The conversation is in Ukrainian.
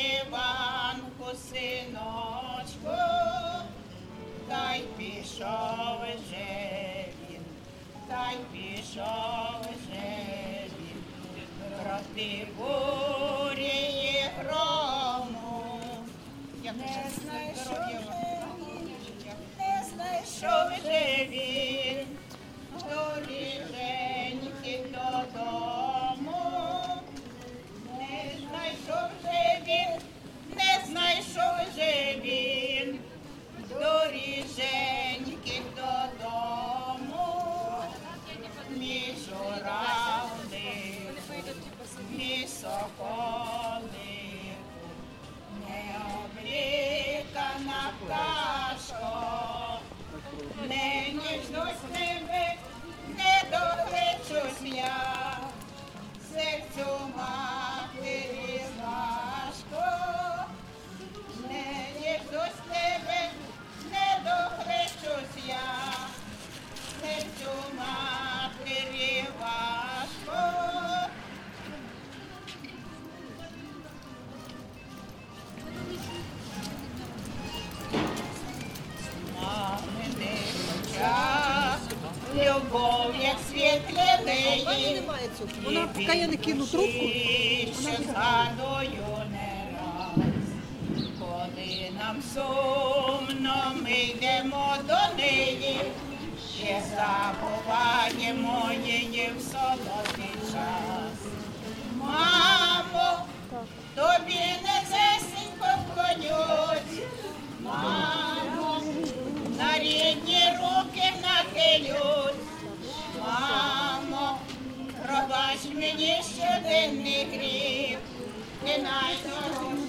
Іванку, синочку, та й пішов же він, та й пішов же він, проти бурі грому, як не знайшов. Мій соколик, не облікана пташко, не ніжнусь любов, як світ неї. немає цього. Вона, поки я не кину трубку, що згадую не раз. Коли нам сумно, ми йдемо до мені щоденний гріх, не найдорожча.